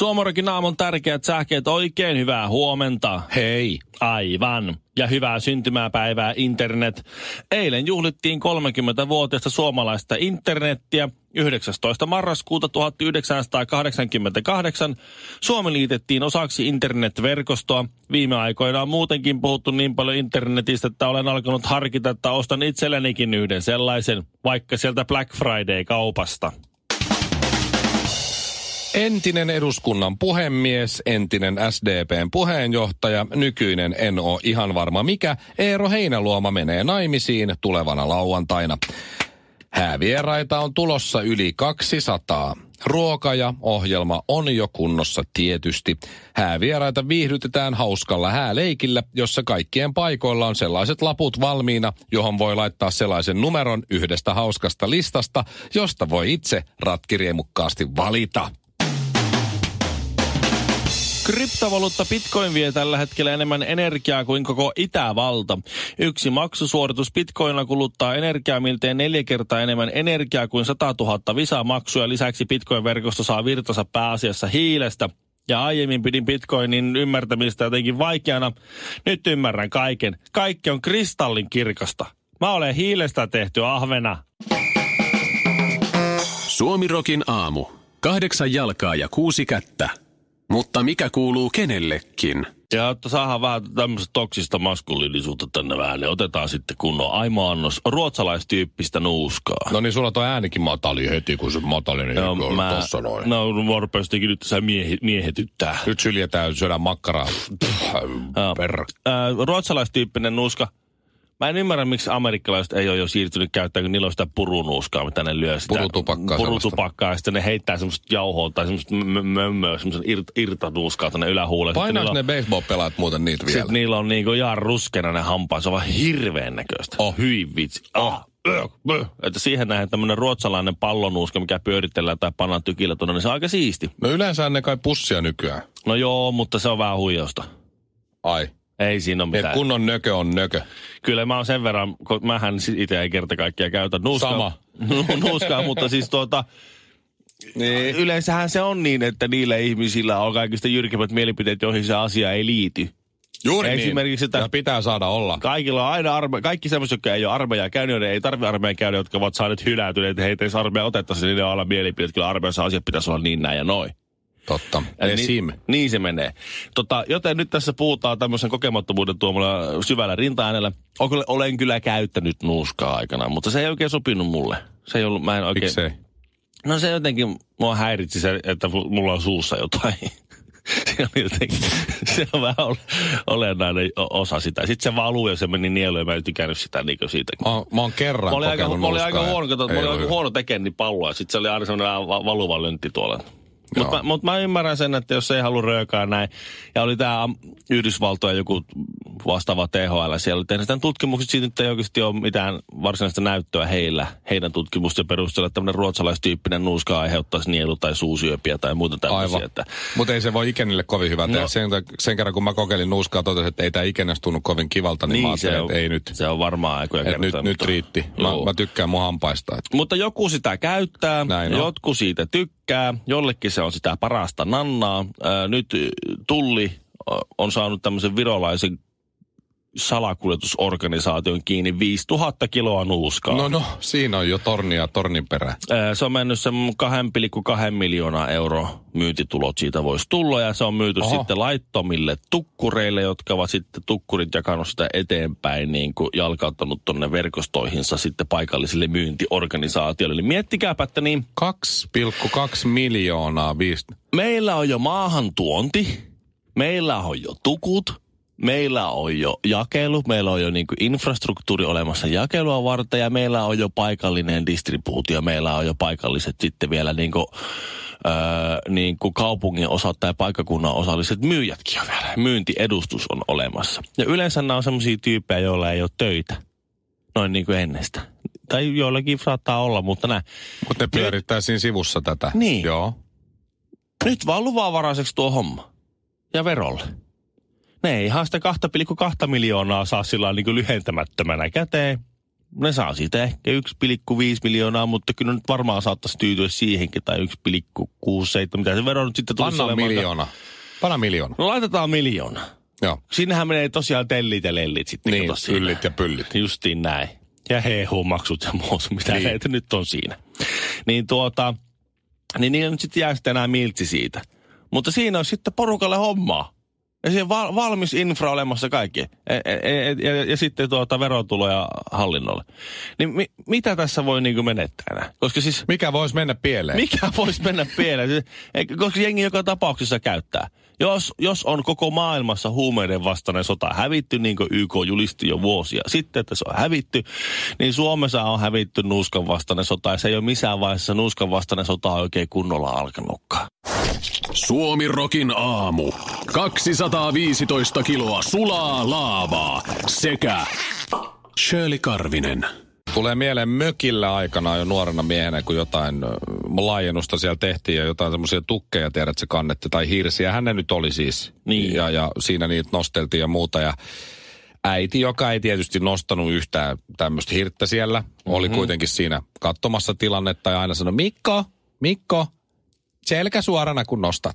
Suomorokin aamun tärkeät sähkeet, oikein hyvää huomenta. Hei. Aivan. Ja hyvää syntymäpäivää internet. Eilen juhlittiin 30-vuotiaista suomalaista internettiä. 19. marraskuuta 1988 Suomi liitettiin osaksi internetverkostoa. Viime aikoina on muutenkin puhuttu niin paljon internetistä, että olen alkanut harkita, että ostan itsellenikin yhden sellaisen, vaikka sieltä Black Friday-kaupasta. Entinen eduskunnan puhemies, entinen SDPn puheenjohtaja, nykyinen en oo ihan varma mikä, Eero Heinäluoma menee naimisiin tulevana lauantaina. Häävieraita on tulossa yli 200. Ruoka ja ohjelma on jo kunnossa tietysti. Häävieraita viihdytetään hauskalla hääleikillä, jossa kaikkien paikoilla on sellaiset laput valmiina, johon voi laittaa sellaisen numeron yhdestä hauskasta listasta, josta voi itse ratkiriemukkaasti valita. Kryptovaluutta Bitcoin vie tällä hetkellä enemmän energiaa kuin koko Itävalta. Yksi maksusuoritus Bitcoinilla kuluttaa energiaa miltei neljä kertaa enemmän energiaa kuin 100 000 visamaksua. Lisäksi Bitcoin-verkosto saa virtansa pääasiassa hiilestä. Ja aiemmin pidin Bitcoinin ymmärtämistä jotenkin vaikeana. Nyt ymmärrän kaiken. Kaikki on kristallin kirkasta. Mä olen hiilestä tehty ahvena. Suomirokin aamu. Kahdeksan jalkaa ja kuusi kättä. Mutta mikä kuuluu kenellekin? Ja että saadaan vähän tämmöistä toksista maskuliinisuutta tänne vähän, niin otetaan sitten kunnon aimo annos ruotsalaistyyppistä nuuskaa. No niin, sulla toi äänikin matali heti, kun se matali, niin no, mä, tossa noin. no varpeasti nyt sä miehi, miehetyttää. Nyt syljetään, syödään makkaraa. Joo. Per... Ää, ruotsalaistyyppinen nuuska. Mä en ymmärrä, miksi amerikkalaiset ei ole jo siirtynyt käyttämään, kun niillä on sitä purunuuskaa, mitä ne lyö sitä. Purutupakkaa Purutupakkaa, ja sitten ne heittää semmoista jauhoa tai semmoista mömmöä, semmoista ir, irtanuuskaa tänne ylähuuleen. Painaako ne baseball-pelaat muuten niitä vielä? Sitten niillä on niinku ihan ruskena ne hampaat. Se on vaan hirveän näköistä. Oh. Hyi vitsi. Oh. Että siihen nähden tämmöinen ruotsalainen pallonuuska, mikä pyöritellään tai pannaan tykillä tuonne, niin se on aika siisti. No yleensä ne kai pussia nykyään. No joo, mutta se on vähän huijausta. Ai. Ei siinä ole Et mitään. kunnon nökö on nökö. Kyllä mä oon sen verran, kun mähän itse ei kerta kaikkiaan käytä nuuskaa. Sama. nuuskaa, mutta siis tuota, Niin. yleensähän se on niin, että niillä ihmisillä on kaikista jyrkemmät mielipiteet, joihin se asia ei liity. Juuri Esimerkiksi niin. sitä- Ja pitää saada olla. Kaikilla on aina arme- kaikki semmoiset, jotka ei ole armeijaa käynyt, joiden ei tarvitse armeijaa käydä, jotka ovat saaneet hylätyneet, että heitä ei saa armeija otettaisiin, niin niillä on aina mielipiteet, että kyllä armeijassa asiat pitäisi olla niin näin ja noin. Totta. Eli Esim. Niin, niin se menee. Tota, joten nyt tässä puhutaan tämmöisen kokemattomuuden tuomalla syvällä rinta-äänellä. Olen kyllä, olen kyllä käyttänyt nuuskaa aikana, mutta se ei oikein sopinut mulle. Se ei ollut, mä en oikein... Miksei? No se jotenkin, mua häiritsi se, että mulla on suussa jotain. se, on jotenkin, se on vähän ol- olennainen osa sitä. Sitten se valuu ja se meni nieluun ja mä en tykännyt sitä niin siitä. Mä, oon- mä oon kerran Mä olin aika, mä olin aika huono, kato, mä olin aika huono tekemään niin palloa. Sitten se oli aina semmoinen va- valuva löntti tuolla. Mutta mä, mut mä ymmärrän sen, että jos ei halua röökaa näin. Ja oli tämä Yhdysvaltojen joku vastaava THL. Siellä oli tehnyt tämän tutkimukset siitä, että ei oikeasti ole mitään varsinaista näyttöä heillä. Heidän tutkimusten perusteella, että tämmöinen ruotsalaistyyppinen nuuska aiheuttaisi nielu- tai suusyöpiä tai muuta tämmöisiä. Että, Mutta ei se voi ikenille kovin hyvä tehdä. No. Sen, sen kerran kun mä kokeilin nuuskaa, totesin, että ei tämä ikenäs tunnu kovin kivalta, niin, mä niin, se ajattelin, on, että ei nyt. Se on varmaan aikoja nyt, kertaa, nyt mutta- riitti. Mä, mä tykkään mun hampaista. Et. Mutta joku sitä käyttää, Näin on. jotkut siitä tykkää, jollekin se on sitä parasta nannaa. Nyt Tulli on saanut tämmöisen virolaisen salakuljetusorganisaation kiinni 5000 kiloa nuuskaa. No no, siinä on jo tornia tornin perään. Ää, Se on mennyt sen 2,2 miljoonaa euroa myyntitulot siitä voisi tulla ja se on myyty Oho. sitten laittomille tukkureille, jotka ovat sitten tukkurit jakanut sitä eteenpäin niin kuin jalkauttanut tonne verkostoihinsa sitten paikallisille myyntiorganisaatioille. Eli miettikääpä, että niin 2,2 miljoonaa viisi. meillä on jo maahantuonti, meillä on jo tukut, meillä on jo jakelu, meillä on jo niin infrastruktuuri olemassa jakelua varten ja meillä on jo paikallinen distribuutio, meillä on jo paikalliset sitten vielä niin kuin, öö, niin kuin kaupungin osat tai paikkakunnan osalliset myyjätkin on vielä. Myyntiedustus on olemassa. Ja yleensä nämä on sellaisia tyyppejä, joilla ei ole töitä. Noin niin kuin ennestä. tai joillakin saattaa olla, mutta näin. Mutta ne pyörittää siinä sivussa tätä. Niin. Joo. Nyt vaan luvanvaraiseksi tuo homma. Ja verolle. Ne ei ihan sitä 2,2 miljoonaa saa sillä niin lyhentämättömänä käteen. Ne saa siitä ehkä 1,5 miljoonaa, mutta kyllä nyt varmaan saattaisi tyytyä siihenkin, tai 1,67, mitä se vero nyt sitten tulisi olemaan. miljoona. Panna miljoona. No laitetaan miljoona. Joo. Sinnehän menee tosiaan tellit ja lellit sitten. Niin, yllit ja pyllit. Justiin näin. Ja hehu-maksut ja muut, mitä niin. heitä nyt on siinä. Niin tuota, niin niillä nyt sitten jää sitten enää miltsi siitä. Mutta siinä on sitten porukalle hommaa. Ja siinä on val- valmis infra olemassa kaikki. E- e- e- ja, ja, sitten tuota verotuloja hallinnolle. Niin mi- mitä tässä voi niinku menettää enää? Koska siis Mikä voisi mennä pieleen? mikä voisi mennä pieleen? Se- eikä- Koska jengi joka tapauksessa käyttää. Jos, jos on koko maailmassa huumeiden vastainen sota hävitty, niin kuin YK julisti jo vuosia sitten, että se on hävitty, niin Suomessa on hävitty nuuskan vastainen sota, ja se ei ole missään vaiheessa nuuskan vastainen sota oikein kunnolla alkanutkaan. Suomi Rokin aamu. 215 kiloa sulaa laavaa sekä Shirley Karvinen. Tulee mieleen mökillä aikana jo nuorena miehenä, kun jotain laajennusta siellä tehtiin ja jotain semmoisia tukkeja, tiedät, se kannetti, tai hirsiä. Hän ne nyt oli siis. Niin. Ja, ja siinä niitä nosteltiin ja muuta. Ja äiti, joka ei tietysti nostanut yhtään tämmöistä hirttä siellä, mm-hmm. oli kuitenkin siinä katsomassa tilannetta ja aina sanoi, Mikko, Mikko, selkä suorana kun nostat.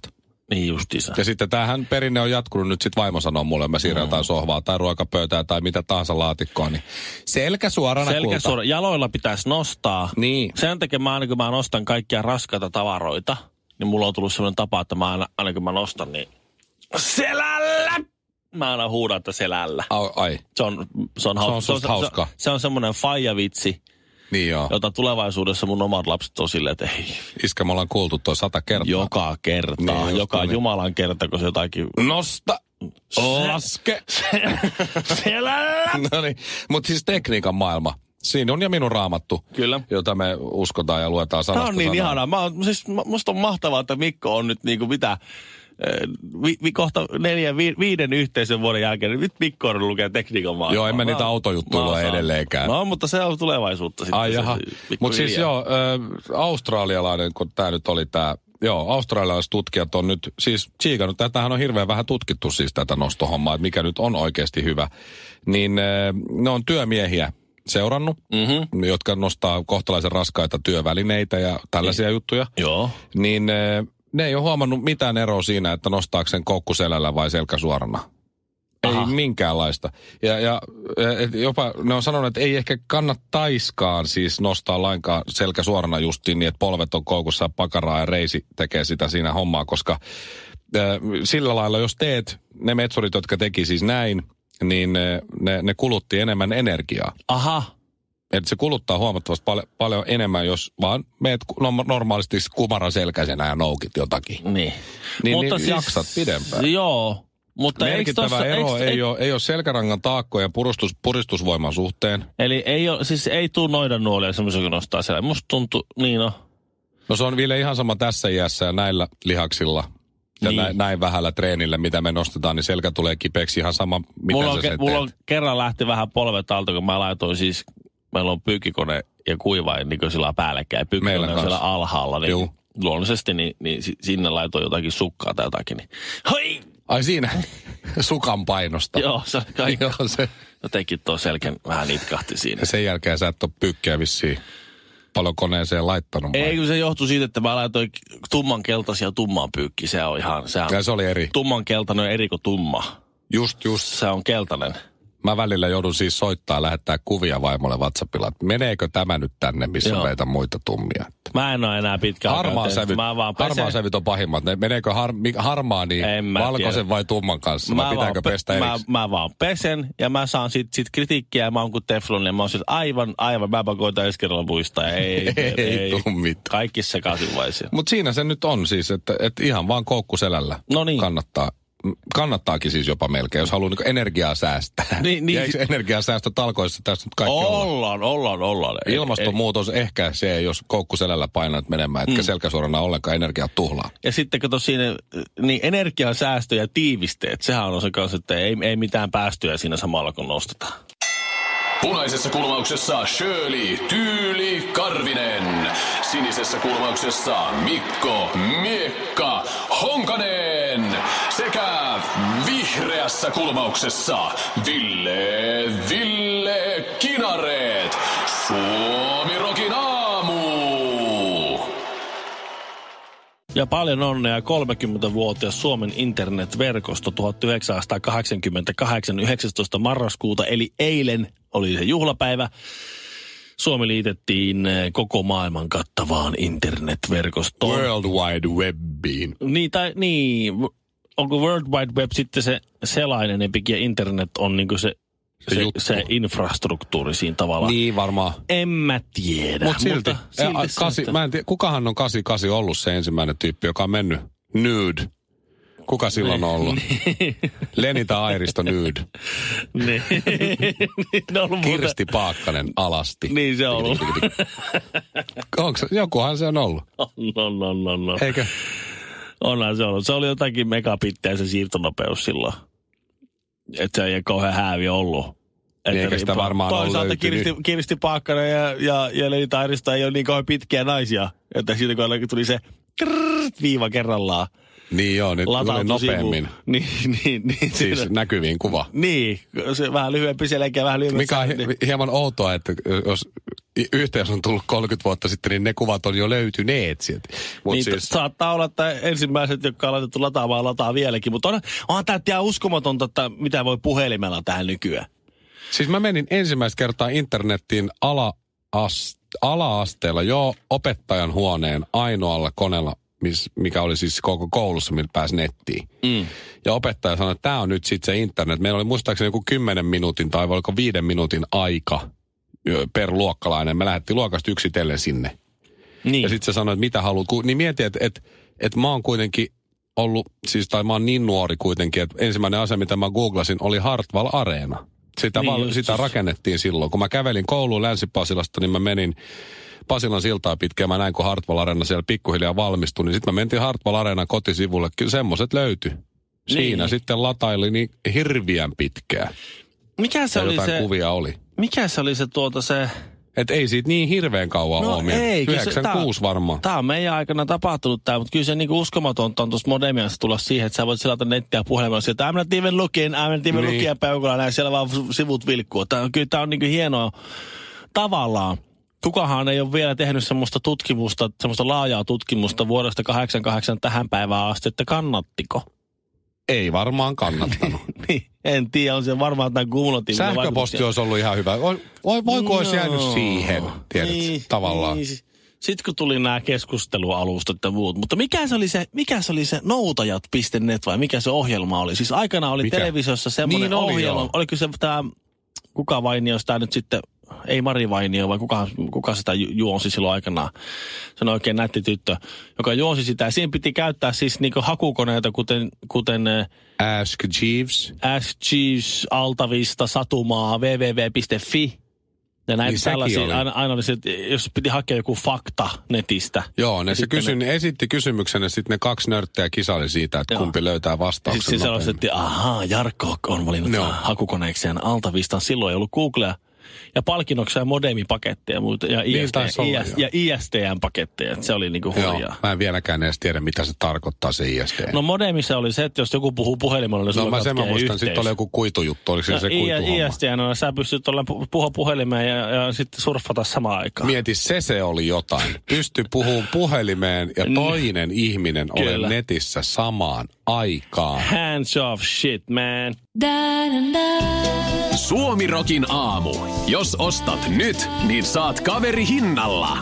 Niin justiinsa. Ja sitten tämähän perinne on jatkunut nyt sitten vaimo sanoo mulle, mä siirrän jotain sohvaa tai ruokapöytää tai mitä tahansa laatikkoa, niin selkä suorana Selkä kulta. suora, jaloilla pitäisi nostaa. Niin. Sen takia mä aina kun mä nostan kaikkia raskaita tavaroita, niin mulla on tullut sellainen tapa, että mä aina, aina kun mä nostan, niin selällä! Mä aina huudan, että selällä. Ai, ai. Se on, se on, hau- on susta hauskaa. Se, se on semmoinen faijavitsi, niin joo. jota tulevaisuudessa mun omat lapset on silleen, että ei, Iskä, me ollaan kuultu toi sata kertaa. joka kerta, Niin, joka niin. jumalan kerta, kun se jotakin... Nosta, laske. selällä! no niin, mutta siis tekniikan maailma. Siinä on ja minun raamattu, Kyllä. jota me uskotaan ja luetaan sanasta Tämä on niin sanaan. ihanaa. Mä, oon- siis, musta on mahtavaa, että Mikko on nyt niinku mitä, vi, vi, kohta neljän, vi, viiden yhteisen vuoden jälkeen, niin nyt Mikko on lukee tekniikan maailmaa. Joo, en mä niitä autojuttuja lue edelleenkään. No, mutta se on tulevaisuutta sitten. Ai jaha. Mutta siis joo, ö, australialainen, kun tämä nyt oli tämä, joo, australialaiset tutkijat on nyt siis tsiikannut, tätähän on hirveän vähän tutkittu siis tätä nostohommaa, että mikä nyt on oikeasti hyvä. Niin ne on työmiehiä seurannut, Mhm. jotka nostaa kohtalaisen raskaita työvälineitä ja tällaisia juttuja. Joo. Niin ne ei ole huomannut mitään eroa siinä, että nostaako sen koukku selällä vai selkä suorana. Ei Aha. minkäänlaista. Ja, ja et jopa ne on sanonut, että ei ehkä kannattaiskaan siis nostaa lainkaan selkä suorana justiin niin, että polvet on koukussa ja pakaraa ja reisi tekee sitä siinä hommaa, koska äh, sillä lailla, jos teet ne metsurit, jotka teki siis näin, niin ne, ne kulutti enemmän energiaa. Aha. Että se kuluttaa huomattavasti pal- paljon enemmän, jos vaan meet no, normaalisti kumaran selkäisenä ja noukit jotakin. Niin. Niin, niin jaksat pidempään. Joo. Mutta Merkittävä tossa, ero eikö, ei, ole, ei ole selkärangan taakkojen puristus, puristusvoiman suhteen. Eli ei ole, siis ei tuu noidan nuolia semmoisen, kun nostaa siellä. Musta tuntuu, niin no. No se on vielä ihan sama tässä iässä ja näillä lihaksilla ja Niin. näin, näin vähällä treenillä, mitä me nostetaan, niin selkä tulee kipeäksi ihan sama, mitä mulla, sä on, sen ke, mulla on kerran lähti vähän polvet alta, kun mä laitoin siis, meillä on pyykkikone ja kuivain niin sillä päällekkäin. Pyykkikone on siellä alhaalla, niin Juu. luonnollisesti niin, niin si- sinne laitoin jotakin sukkaa tai jotakin. Niin, hoi! Ai siinä sukan painosta. Joo, se oli kaikki. Joo, se, Jotenkin tuo selkän vähän nitkahti siinä. ja sen jälkeen sä et ole pyykkiä vissiin paljon koneeseen laittanut. vai? Ei, kun se johtui siitä, että mä laitoin tumman keltaisia tummaan pyykki. Se on ihan, se on, Ja se oli eri. tumman keltainen on eri kuin tumma. Just, just. Se on keltainen. Mä välillä joudun siis soittaa, lähettää kuvia vaimolle WhatsAppilla, että meneekö tämä nyt tänne, missä Joo. meitä muita tummia. Mä en ole enää pitkä Harmaa sävyt, Mä vaan pesen. harmaa sävyt on pahimmat. Ne, meneekö har, harmaa niin En mä valkoisen tiedä. vai tumman kanssa? Vai pitääkö pe- pestä mä, mä, vaan pesen ja mä saan sit, sit kritiikkiä ja mä oon kuin teflon ja mä oon sit aivan, aivan, mä koitan ensi kerralla muistaa. ja Ei, Ei tuu mitään. Kaikki sekaisin. Mutta siinä se nyt on siis, että, että ihan vaan koukku selällä No niin. kannattaa. Kannattaakin siis jopa melkein, jos haluaa niin energiaa säästää. Niin, niin. Ja eikö energiasäästö talkoissa tässä nyt kaikki olla? Ollaan, ollaan, ollaan. Ei- Ilmastonmuutos ehkä se, jos koukku selällä painat menemään, etkä mm. selkäsuorana ollenkaan energiaa tuhlaa. Ja sitten kato siinä, niin energian säästö ja tiivisteet, sehän on se kanssa, että ei, ei mitään päästöjä siinä samalla kun nostetaan. Punaisessa kulmauksessa Shirley Tyyli Karvinen. Sinisessä kulmauksessa Mikko Miekka Honkanen. Vihreässä kulmauksessa Ville Ville Kinareet. Suomi Rokin aamu. Ja paljon onnea 30-vuotias Suomen internetverkosto 1988 19. marraskuuta, eli eilen oli se juhlapäivä. Suomi liitettiin eh, koko maailman kattavaan internetverkostoon. World Wide Webiin. Niin, tai, niin, onko World Wide Web sitten se selain enempikin ja internet on niin se, Se se, juttu. se infrastruktuuri siinä tavalla. Niin varmaan. En mä tiedä. Mut silti, Mutta silti se, kasi, että- mä en tiedä, kukahan on 88 ollut se ensimmäinen tyyppi, joka on mennyt nude? Kuka silloin on ollut? Lenita Airisto nude. niin. on muuten- Kirsti Paakkanen alasti. Niin se on ollut. Onko se, jokuhan se on ollut, On, on, on, on, on. eikö? Onhan se ollut. Se oli jotakin megabittejä se siirtonopeus silloin. Että se ei kauhean häävi ollut. Niin, eikä sitä varmaan Toisaalta. Kirsti, Kirsti Paakkanen ja, ja, ja Leni Tairista ei ole niin kauhean pitkiä naisia. Että siitä kun tuli se krrrt, viiva kerrallaan Niin joo, nyt tuli sivu. nopeammin. Niin, niin, niin. Siis siinä- näkyviin kuva. Niin, se vähän lyhyempi selkeä, vähän lyhyempi. Mikä on hi- hieman outoa, että jos y- yhteys on tullut 30 vuotta sitten, niin ne kuvat on jo löytyneet sieltä. Mut niin, siis. Saattaa olla, että ensimmäiset, jotka on laitettu lataamaan, lataa vieläkin. Mutta on, onhan tämä ihan uskomatonta, että mitä voi puhelimella tähän nykyään. siis mä menin ensimmäistä kertaa internettiin ala ala-asteella jo opettajan huoneen ainoalla koneella, mis, mikä oli siis koko koulussa, millä pääsi nettiin. Mm. Ja opettaja sanoi, että tämä on nyt sitten se internet. Meillä oli muistaakseni joku 10 minuutin tai oliko viiden minuutin aika per luokkalainen. Me lähdettiin luokasta yksitellen sinne. Niin. Ja sitten se sanoi, että mitä haluat. Niin mieti, että et, et mä oon kuitenkin ollut, siis tai mä oon niin nuori kuitenkin, että ensimmäinen asia, mitä mä googlasin, oli Hartwall Areena. Sitä, Niin val, sitä rakennettiin silloin. Kun mä kävelin kouluun Länsi-Pasilasta, niin mä menin Pasilan siltaa pitkään. Mä näin, kun Hartwall Areena siellä pikkuhiljaa valmistui. Niin sitten mä mentiin Hartwall Areenan kotisivulle. Kyllä semmoset löytyi. Siinä Niin. sitten lataili niin hirviän pitkään. mikä se Ja oli jotain se, kuvia oli. Mikä se oli se tuota se... Et ei siitä niin hirveän kauan No ole. ei, kyllä se- 96 varmaan. Tämä on meidän aikana tapahtunut tämä, mutta kyllä se niinku uskomatonta on tuossa modemiassa tulla siihen, että sä voit selata nettiä puhelimella sieltä, I'm not even looking, I'm not even Niin. looking, näin, siellä vaan sivut vilkkuu. Tää, on- kyllä tämä on niinku hienoa tavallaan. Kukahan ei ole vielä tehnyt semmoista tutkimusta, semmoista laajaa tutkimusta vuodesta 88 tähän päivään asti, että kannattiko. Ei varmaan kannattanut. niin, en tiedä, on se varmaan tämän kumulatiivinen Sähköposti olisi ollut ihan hyvä. Voi, voi, voiko olisi jäänyt siihen, tiedät, tavallaan. Niin. Sitten kun tuli nämä keskustelualustat ja muut. Mutta mikä se oli se, mikä se, oli se noutajat.net vai mikä se ohjelma oli? Siis aikana oli Mikä? televisiossa semmoinen Niin oli, ohjelma. joo. Oliko se tämä, kuka Vainio, tämä nyt sitten, ei Mari Vainio, vai kuka, kuka sitä ju- juonsi silloin aikanaan. Se on oikein nätti tyttö, joka juonsi sitä. Siinä piti käyttää siis niinku hakukoneita, kuten, kuten eh, Ask Jeeves. Ask Jeeves, Altavista, Satumaa, www.fi. Ja näitä Niin tällaisia, oli. aina, aina oli se, että jos piti hakea joku fakta netistä. Joo, ne se Sitten kysy, ne esitti kysymyksen ja sitten ne kaksi nörttiä kisaili siitä, että Joo. kumpi löytää Sitten vastauksen se nopeammin. selostettiin, ahaa, Jarkko on valinnut no. hakukoneekseen Altavistan. Silloin ei ollut Googlea ja palkinnoksia ja modemipaketteja muuta, ja, Niin IST, olla, IS, joo. ja ISTN-paketteja. että Se oli niinku Joo, hurjaa. mä en vieläkään edes tiedä, mitä se tarkoittaa se ISD. No modemissa oli se, että jos joku puhuu puhelimella, niin no mä sen mä muistan, sitten oli joku kuitujuttu, oliko se No, se I- kuituhomma? ISTN on, sä pystyt olla pu- puhua puhelimeen ja, ja sitten surffata samaan aikaan. Mieti, se se oli jotain. Pysty puhumaan puhelimeen ja toinen ihminen Kyllä. ole netissä samaan aikaan. Hands off shit, man. Suomirokin aamu. Jos ostat nyt, niin saat kaveri hinnalla.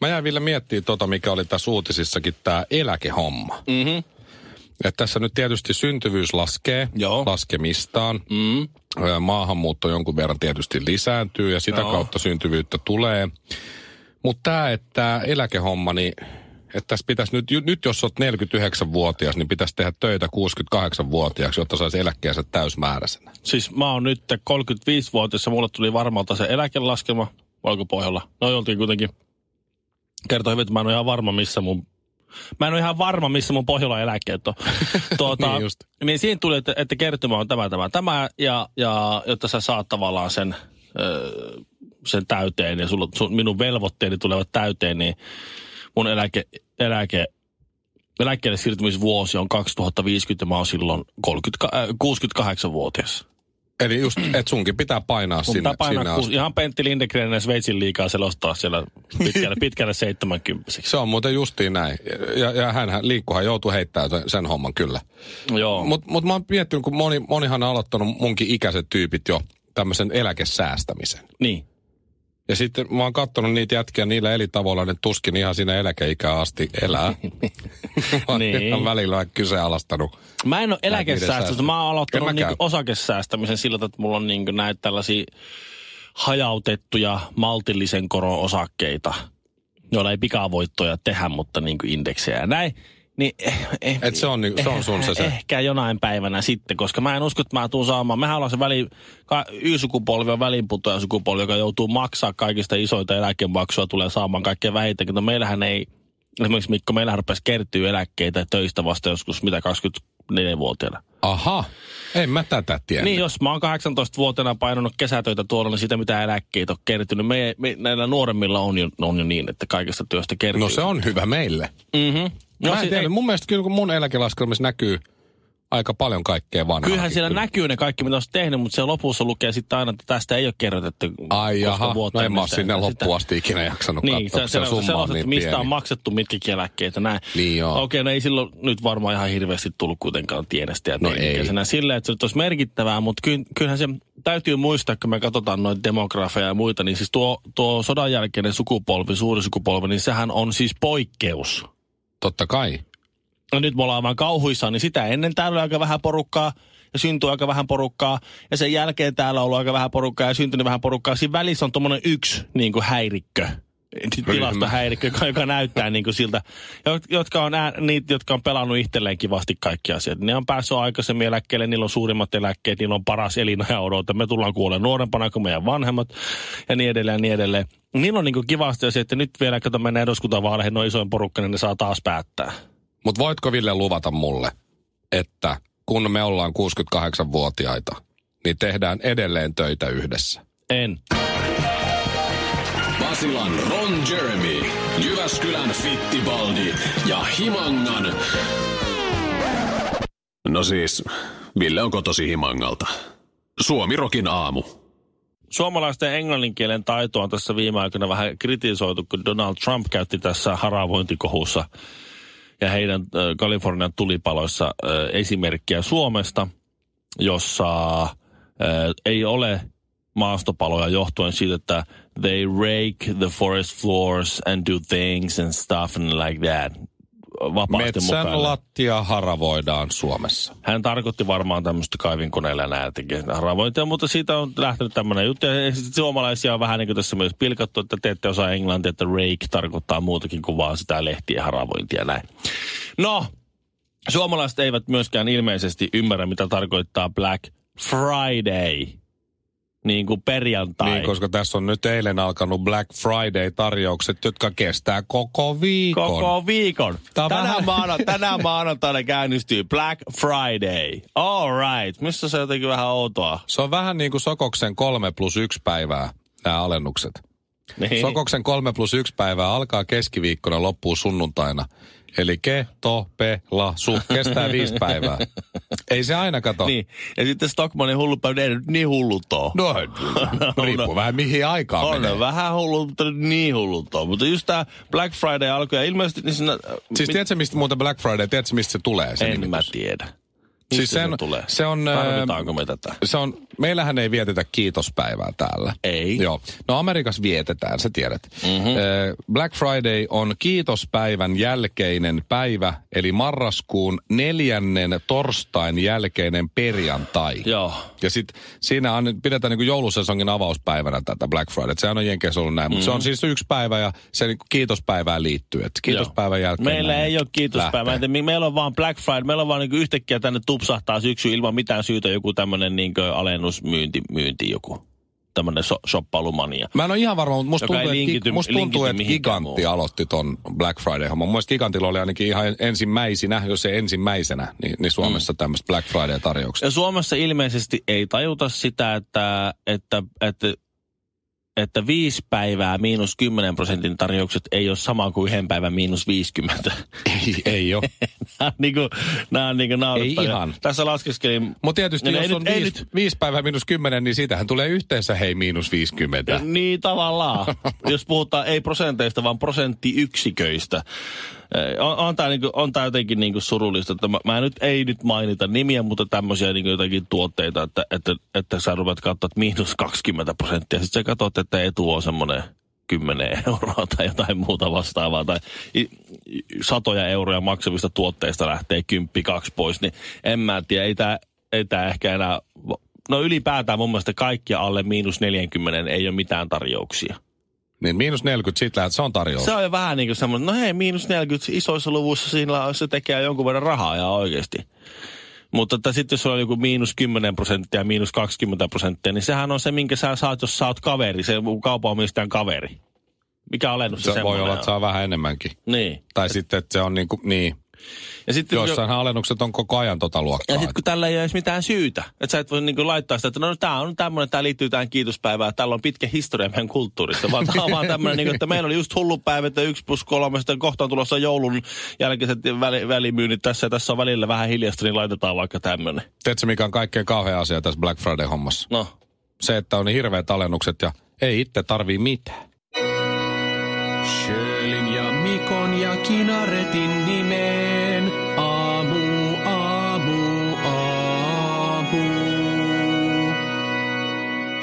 Mä jäin vielä miettimään tota, mikä oli tässä uutisissakin, tämä eläkehomma. Mm-hmm. Et tässä nyt tietysti syntyvyys laskee Joo. laskemistaan. Mm. Maahanmuutto jonkun verran tietysti lisääntyy ja sitä Joo. kautta syntyvyyttä tulee. Mutta tämä, että eläkehomma, niin että tässä pitäisi nyt, nyt jos olet 49-vuotias, niin pitäisi tehdä töitä 68-vuotiaaksi, jotta saisi eläkkeensä täysmääräisenä. Siis mä oon nyt 35-vuotias ja mulle tuli varmalta se eläkelaskelma valkopohjalla. No oltiin kuitenkin kertoi hyvin, että mä en ole ihan varma, missä mun Mä en ole ihan varma, missä mun Pohjolan eläkkeet on. tuota, Niin just. niin siinä tuli, että, että kertymä on tämä, tämä, tämä, ja, ja jotta sä saat tavallaan sen, ö, sen täyteen, ja sulla, sun, minun velvoitteeni tulevat täyteen, niin mun eläke, eläke, eläkkeelle siirtymisvuosi on 2050, ja mä oon silloin 30, äh, 68-vuotias. Eli just, että sunkin pitää painaa Mun sinne, pitää painaa sinne kuusi, ihan Pentti Lindegren ja Sveitsin liikaa selostaa siellä pitkälle, pitkälle 70 Se on muuten justiin näin. Ja, ja hän liikkuhan joutuu heittämään sen, sen homman kyllä. Joo. Mutta mut mä oon miettinyt, kun moni, monihan on aloittanut munkin ikäiset tyypit jo tämmöisen eläkesäästämisen. niin. Ja sitten mä oon katsonut niitä jätkiä niillä eri tavoilla, ne tuskin ihan siinä eläkeikään asti elää. mä oon Niin. ihan välillä vähän kyseenalaistanut. Mä en ole eläkesäästöstä. säästö. Mä oon aloittanut niinku osakesäästämisen sillä, että mulla on niinku näitä tällaisia hajautettuja maltillisen koron osakkeita, joilla ei pikavoittoja tehdä, mutta niinku indeksejä ja näin. Niin, eh, eh, Et se on, ni- se on sun se se. Ehkä jonain päivänä sitten, koska mä en usko, että mä tuun saamaan. Mehän ollaan se väli, Y-sukupolvi on välinputoja sukupolvi, joka joutuu maksaa kaikista isoita eläkemaksua, tulee saamaan kaikkein vähiten. Mutta meillähän ei, esimerkiksi Mikko, meillähän rupesi kertyä eläkkeitä töistä vasta joskus mitä 24-vuotiaana. Aha, en mä tätä tiedä. Niin, jos mä oon 18-vuotiaana painanut kesätöitä tuolla, niin sitä mitä eläkkeitä on kertynyt. Me, me, näillä nuoremmilla on jo, on jo niin, että kaikesta työstä kertyy. No se on hyvä meille. Mm-hmm. No, mä en si- tiedä, ei- mun mielestä kyllä kun mun eläkelaskelmissa näkyy aika paljon kaikkea vanhaa. Kyllähän siellä näkyy ne kaikki, mitä olet tehnyt, mutta siellä lopussa lukee sitten aina, että tästä ei ole kerrotettu. Ai jaha, vuotta no en mä ole sinne loppuun asti ikinä jaksanut Niin, katsoa, se, se, se summa on että niin mistä pieni. on maksettu mitkäkin eläkkeitä näin. Niin joo. Okei, no ei silloin nyt varmaan ihan hirveästi tullut kuitenkaan tienestä ja No teinikäisenä Silleen, että se nyt olisi merkittävää, mutta ky, kyllähän se täytyy muistaa, kun me katsotaan noita demografeja ja muita, niin siis tuo, tuo sodan jälkeinen sukupolvi, suuri sukupolvi, niin sehän on siis poikkeus. Totta kai. No nyt me ollaan vaan kauhuissaan, niin sitä ennen täällä oli aika vähän porukkaa ja syntyi aika vähän porukkaa. Ja sen jälkeen täällä on ollut aika vähän porukkaa ja syntynyt vähän porukkaa. Siinä välissä on tuommoinen yksi niin kuin häirikkö. Tilastohäirikkö, joka, joka näyttää niin kuin siltä, jot- jotka on ää, niitä, jotka on pelannut itselleen kivasti kaikki asiat. Ne on päässyt aikaisemmin eläkkeelle, niillä on suurimmat eläkkeet, niillä on paras elinajan odote. Me tullaan kuolemaan nuorempana kuin meidän vanhemmat ja niin edelleen ja niin edelleen. Niillä on niin kuin kivasti se, että nyt vielä, kato mennään eduskuntavaaleihin, no isoin porukka, niin ne saa taas päättää. Mutta voitko Ville luvata mulle, että kun me ollaan 68-vuotiaita, niin tehdään edelleen töitä yhdessä? En. Basilan Ron Jeremy, Jyväskylän Fittibaldi ja Himangan... No siis, Ville on kotosi Himangalta. Suomirokin aamu. Suomalaisten englannin kielen taitoa on tässä viime aikoina vähän kritisoitu, kun Donald Trump käytti tässä haravointikohussa ja heidän Kalifornian tulipaloissa esimerkkiä Suomesta, jossa ei ole maastopaloja johtuen siitä, että they rake the forest floors and do things and stuff and like that. Vapaasti Metsän lattia haravoidaan Suomessa. Hän tarkoitti varmaan tämmöistä kaivinkoneella tekee haravointia, mutta siitä on lähtenyt tämmöinen juttu. Ja suomalaisia on vähän niin kuin tässä myös pilkattu, että te ette osaa englantia, että rake tarkoittaa muutakin kuin vaan sitä lehtien haravointia näin. No, suomalaiset eivät myöskään ilmeisesti ymmärrä, mitä tarkoittaa Black Friday, niin kuin perjantai. Niin, koska tässä on nyt eilen alkanut Black Friday-tarjoukset, jotka kestää koko viikon. Koko viikon. On Tänään, vähän- maana, tänään maanantaina käynnistyy Black Friday. All right. Missä se on jotenkin vähän outoa? Se on vähän niin kuin Sokoksen kolme plus yksi päivää, nämä alennukset. Niin. Sokoksen kolme plus yksi päivää alkaa keskiviikkona, loppuu sunnuntaina. Eli ke, to, pe, la, su. Kestää viisi päivää. Ei se aina kato. Niin. Ja sitten Stockmanin hullupäivä, ei nyt niin hullut ole. No, riippuu vähän mihin aikaan On menee. ne vähän hullut, mutta niin hullut on. Mutta just tämä Black Friday alkoi ja ilmeisesti niin siinä... Siis tiedätkö mistä muuten Black Friday, tiedätkö mistä se tulee se En mä nimitys? tiedä. Siis sen- se tulee? se on, Tarvitaanko me tätä? Se on, meillähän ei vietetä kiitospäivää täällä. Ei. Joo. No Amerikassa vietetään, sä tiedät. Mhm. Mm-hmm. Black Friday on kiitospäivän jälkeinen päivä, eli marraskuun neljännen torstain jälkeinen perjantai. Joo. Ja sit siinä on, pidetään niin joulusesongin avauspäivänä tätä Black Friday. Sehän on Jenkeissä ollut näin, mutta se on siis yksi päivä ja se niin kiitospäivään liittyy. Et kiitospäivän jälkeen Meillä ei ole kiitospäivä. lähtee. Mä en tiedä, Meillä on vaan Black Friday. Meillä on vaan niin yhtäkkiä tänne tupsahtaa syksy ilman mitään syytä joku tämmöinen niin alennusmyynti myynti joku. tämmöinen so, shoppailumania. Mä en ole ihan varma, mutta musta tuntuu, linkity- että, musta tuntuu, linkity että Gigantti muuhun. aloitti ton Black Friday-homman. Mun mielestä Gigantilla oli ainakin ihan ensimmäisenä, jos ei ensimmäisenä, niin, niin Suomessa mm. tämmöistä Black Friday-tarjoukset. Ja Suomessa ilmeisesti ei tajuta sitä, että, että, että, että viisi päivää miinus 10 prosentin tarjoukset ei ole sama kuin yhden päivän miinus 50. Ei, ei ole. nämä on niin kuin, nämä on niin kuin naurettavia. ihan. Tässä laskeskelin Mutta tietysti No, jos ei on nyt- ei viisi, viisi päivää miinus kymmenen, niin siitähän tulee yhteensä hei miinus 50. Niin tavallaan, jos puhutaan ei prosenteista, vaan prosenttiyksiköistä. On, on tämä niinku, on tää jotenkin niinku surullista, että mä, mä nyt ei nyt mainita nimiä, mutta tämmöisiä niinku jotakin tuotteita, että, että, että sä rupeat katsoa, että miinus 20 prosenttia. Sitten sä katsot, että etu on semmoinen 10 euroa tai jotain muuta vastaavaa, tai satoja euroja maksavista tuotteista lähtee kymppi kaksi pois, niin en mä tiedä, ei tämä ei tää ehkä enää, no ylipäätään mun mielestä kaikkia alle miinus 40 ei ole mitään tarjouksia. Niin miinus 40, sit lähdet, se on tarjous. Se on jo vähän niin kuin semmoinen, no hei, miinus 40 isoissa luvuissa siinä on- se tekee jonkun verran rahaa ja oikeasti. Mutta että sitten jos sulla on joku miinus 10 prosenttia, miinus 20 prosenttia, niin sehän on se, minkä sä saat, jos sä oot kaveri, se kaupanomistajan kaveri. Mikä alennus se, se voi olla, että saa vähän enemmänkin. Niin. Tai sitten, että se on niin kuin, niin. Ja sitten Joissain alennukset on koko ajan tota luokkaa. Ja sitten kun tällä ei ole edes mitään syytä, että sä et voi niinku laittaa sitä, että no tämä on tämmöinen, tämä liittyy tähän kiitospäivään, tällä on pitkä historia meidän kulttuurista, vaan tämä on vaan tämmöinen, niinku, että meillä oli just hullupäivä, että yksi plus kolme, sitten kohta on tulossa joulun jälkeiset väli, välimyynnit tässä ja tässä on välillä vähän hiljasta, niin laitetaan vaikka tämmöinen. Tiedätkö, mikä on kaikkein kauhea asia tässä Black Friday-hommassa? No, Se, että on niin hirveät alennukset ja ei itse tarvii mitään. Sjölin ja Mikon ja Kinaretin